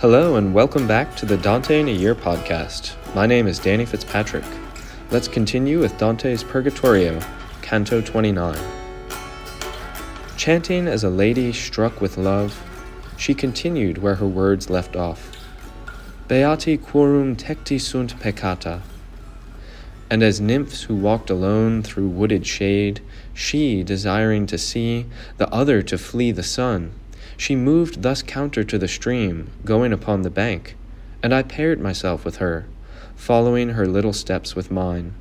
Hello, and welcome back to the Dante in a Year podcast. My name is Danny Fitzpatrick. Let's continue with Dante's Purgatorio, Canto 29. Chanting as a lady struck with love, she continued where her words left off. Beati quorum tecti sunt peccata. And as nymphs who walked alone through wooded shade, she desiring to see, the other to flee the sun, she moved thus counter to the stream, going upon the bank, and I paired myself with her, following her little steps with mine.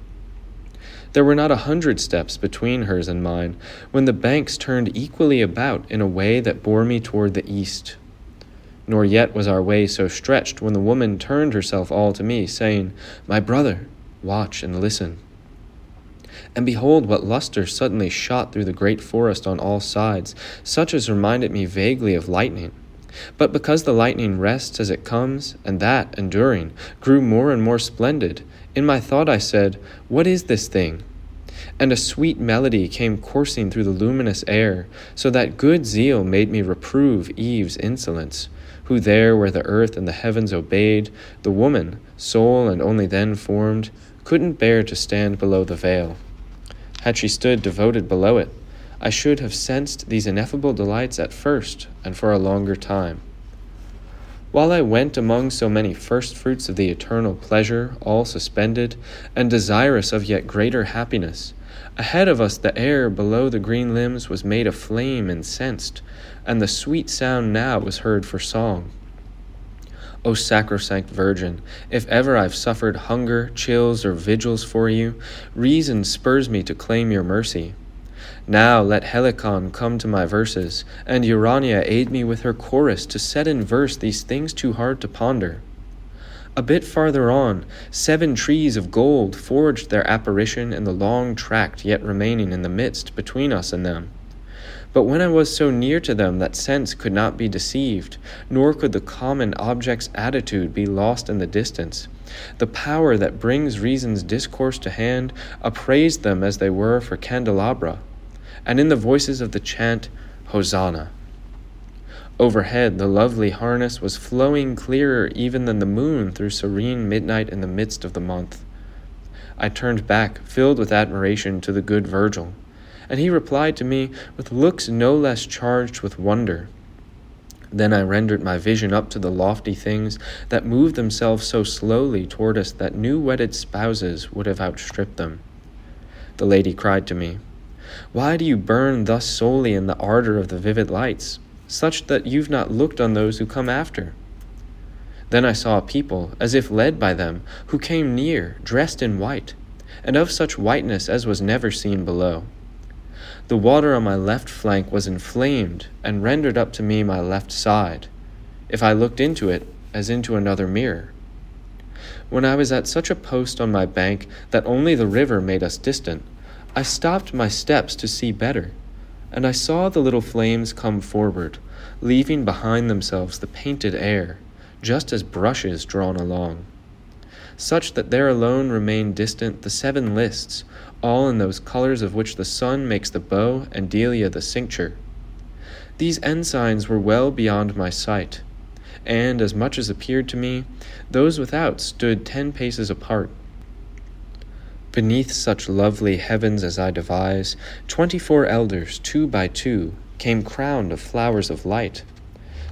There were not a hundred steps between hers and mine when the banks turned equally about in a way that bore me toward the east. Nor yet was our way so stretched when the woman turned herself all to me, saying, My brother, watch and listen. And behold, what luster suddenly shot through the great forest on all sides, such as reminded me vaguely of lightning. But because the lightning rests as it comes, and that, enduring, grew more and more splendid, in my thought I said, What is this thing? And a sweet melody came coursing through the luminous air, so that good zeal made me reprove Eve's insolence, who there where the earth and the heavens obeyed, the woman, sole and only then formed, couldn't bear to stand below the veil. Had she stood devoted below it, I should have sensed these ineffable delights at first and for a longer time. While I went among so many first fruits of the eternal pleasure, all suspended, and desirous of yet greater happiness, ahead of us the air below the green limbs was made a flame incensed, and the sweet sound now was heard for song. O sacrosanct Virgin, if ever I've suffered hunger, chills, or vigils for you, reason spurs me to claim your mercy. Now let Helicon come to my verses, and Urania aid me with her chorus to set in verse these things too hard to ponder. A bit farther on, seven trees of gold forged their apparition in the long tract yet remaining in the midst between us and them. But when I was so near to them that sense could not be deceived, nor could the common object's attitude be lost in the distance, the power that brings reason's discourse to hand appraised them as they were for candelabra, and in the voices of the chant, Hosanna. Overhead, the lovely harness was flowing clearer even than the moon through serene midnight in the midst of the month. I turned back, filled with admiration, to the good Virgil and he replied to me with looks no less charged with wonder. Then I rendered my vision up to the lofty things that moved themselves so slowly toward us that new wedded spouses would have outstripped them. The lady cried to me, Why do you burn thus solely in the ardor of the vivid lights, such that you've not looked on those who come after? Then I saw a people, as if led by them, who came near, dressed in white, and of such whiteness as was never seen below. The water on my left flank was inflamed and rendered up to me my left side, if I looked into it as into another mirror. When I was at such a post on my bank that only the river made us distant, I stopped my steps to see better, and I saw the little flames come forward, leaving behind themselves the painted air, just as brushes drawn along such that there alone remain distant the seven lists, all in those colors of which the sun makes the bow and Delia the cincture. These ensigns were well beyond my sight, and, as much as appeared to me, those without stood ten paces apart. Beneath such lovely heavens as I devise, twenty four elders, two by two, came crowned of flowers of light.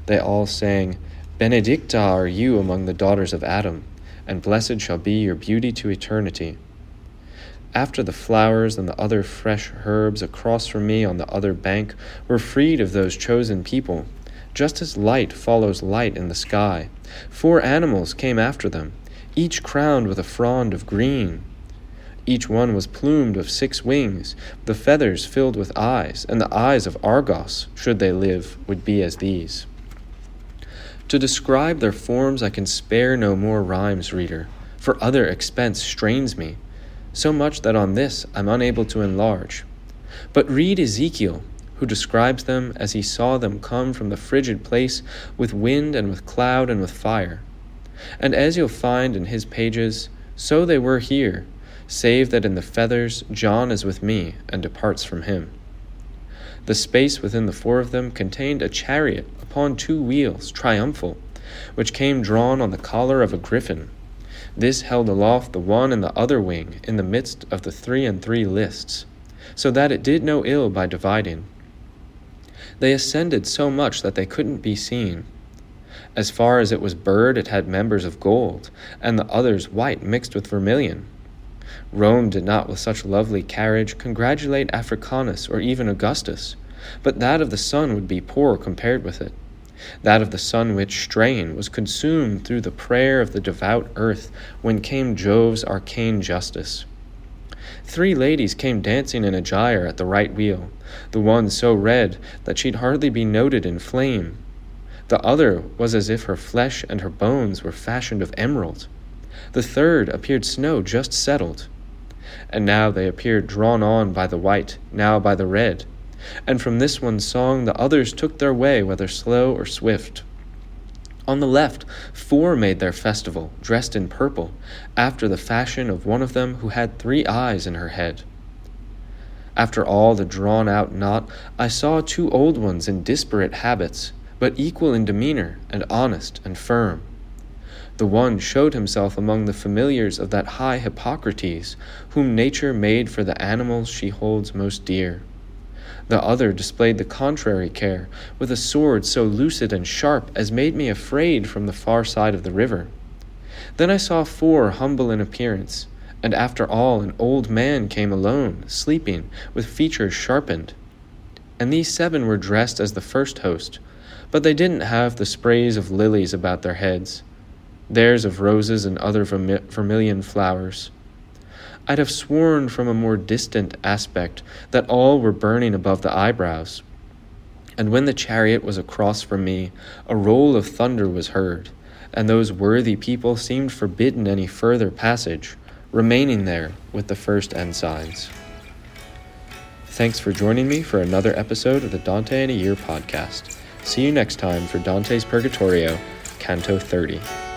They all sang, Benedicta are you among the daughters of Adam and blessed shall be your beauty to eternity. After the flowers and the other fresh herbs across from me on the other bank were freed of those chosen people, just as light follows light in the sky, four animals came after them, each crowned with a frond of green. Each one was plumed of six wings, the feathers filled with eyes, and the eyes of Argus, should they live, would be as these. To describe their forms I can spare no more rhymes, reader, for other expense strains me, so much that on this I'm unable to enlarge. But read Ezekiel, who describes them as he saw them come from the frigid place with wind and with cloud and with fire. And as you'll find in his pages, so they were here, save that in the feathers John is with me and departs from him. The space within the four of them contained a chariot upon two wheels, triumphal, which came drawn on the collar of a griffin. This held aloft the one and the other wing in the midst of the three and three lists, so that it did no ill by dividing. They ascended so much that they couldn't be seen. As far as it was bird, it had members of gold, and the others white mixed with vermilion. Rome did not with such lovely carriage congratulate Africanus or even Augustus, but that of the sun would be poor compared with it. That of the sun which, strain was consumed through the prayer of the devout earth when came Jove's arcane justice. Three ladies came dancing in a gyre at the right wheel, the one so red that she'd hardly be noted in flame. The other was as if her flesh and her bones were fashioned of emerald. The third appeared snow just settled. And now they appeared drawn on by the white, now by the red, and from this one song the others took their way, whether slow or swift. On the left, four made their festival, dressed in purple, after the fashion of one of them who had three eyes in her head. After all the drawn out knot, I saw two old ones in disparate habits, but equal in demeanor, and honest and firm. The one showed himself among the familiars of that high Hippocrates, whom nature made for the animals she holds most dear. The other displayed the contrary care, with a sword so lucid and sharp as made me afraid from the far side of the river. Then I saw four humble in appearance, and after all an old man came alone, sleeping, with features sharpened. And these seven were dressed as the first host, but they didn't have the sprays of lilies about their heads, theirs of roses and other vermilion flowers. I'd have sworn from a more distant aspect that all were burning above the eyebrows. And when the chariot was across from me, a roll of thunder was heard, and those worthy people seemed forbidden any further passage, remaining there with the first ensigns. Thanks for joining me for another episode of the Dante in a Year podcast. See you next time for Dante's Purgatorio, Canto 30.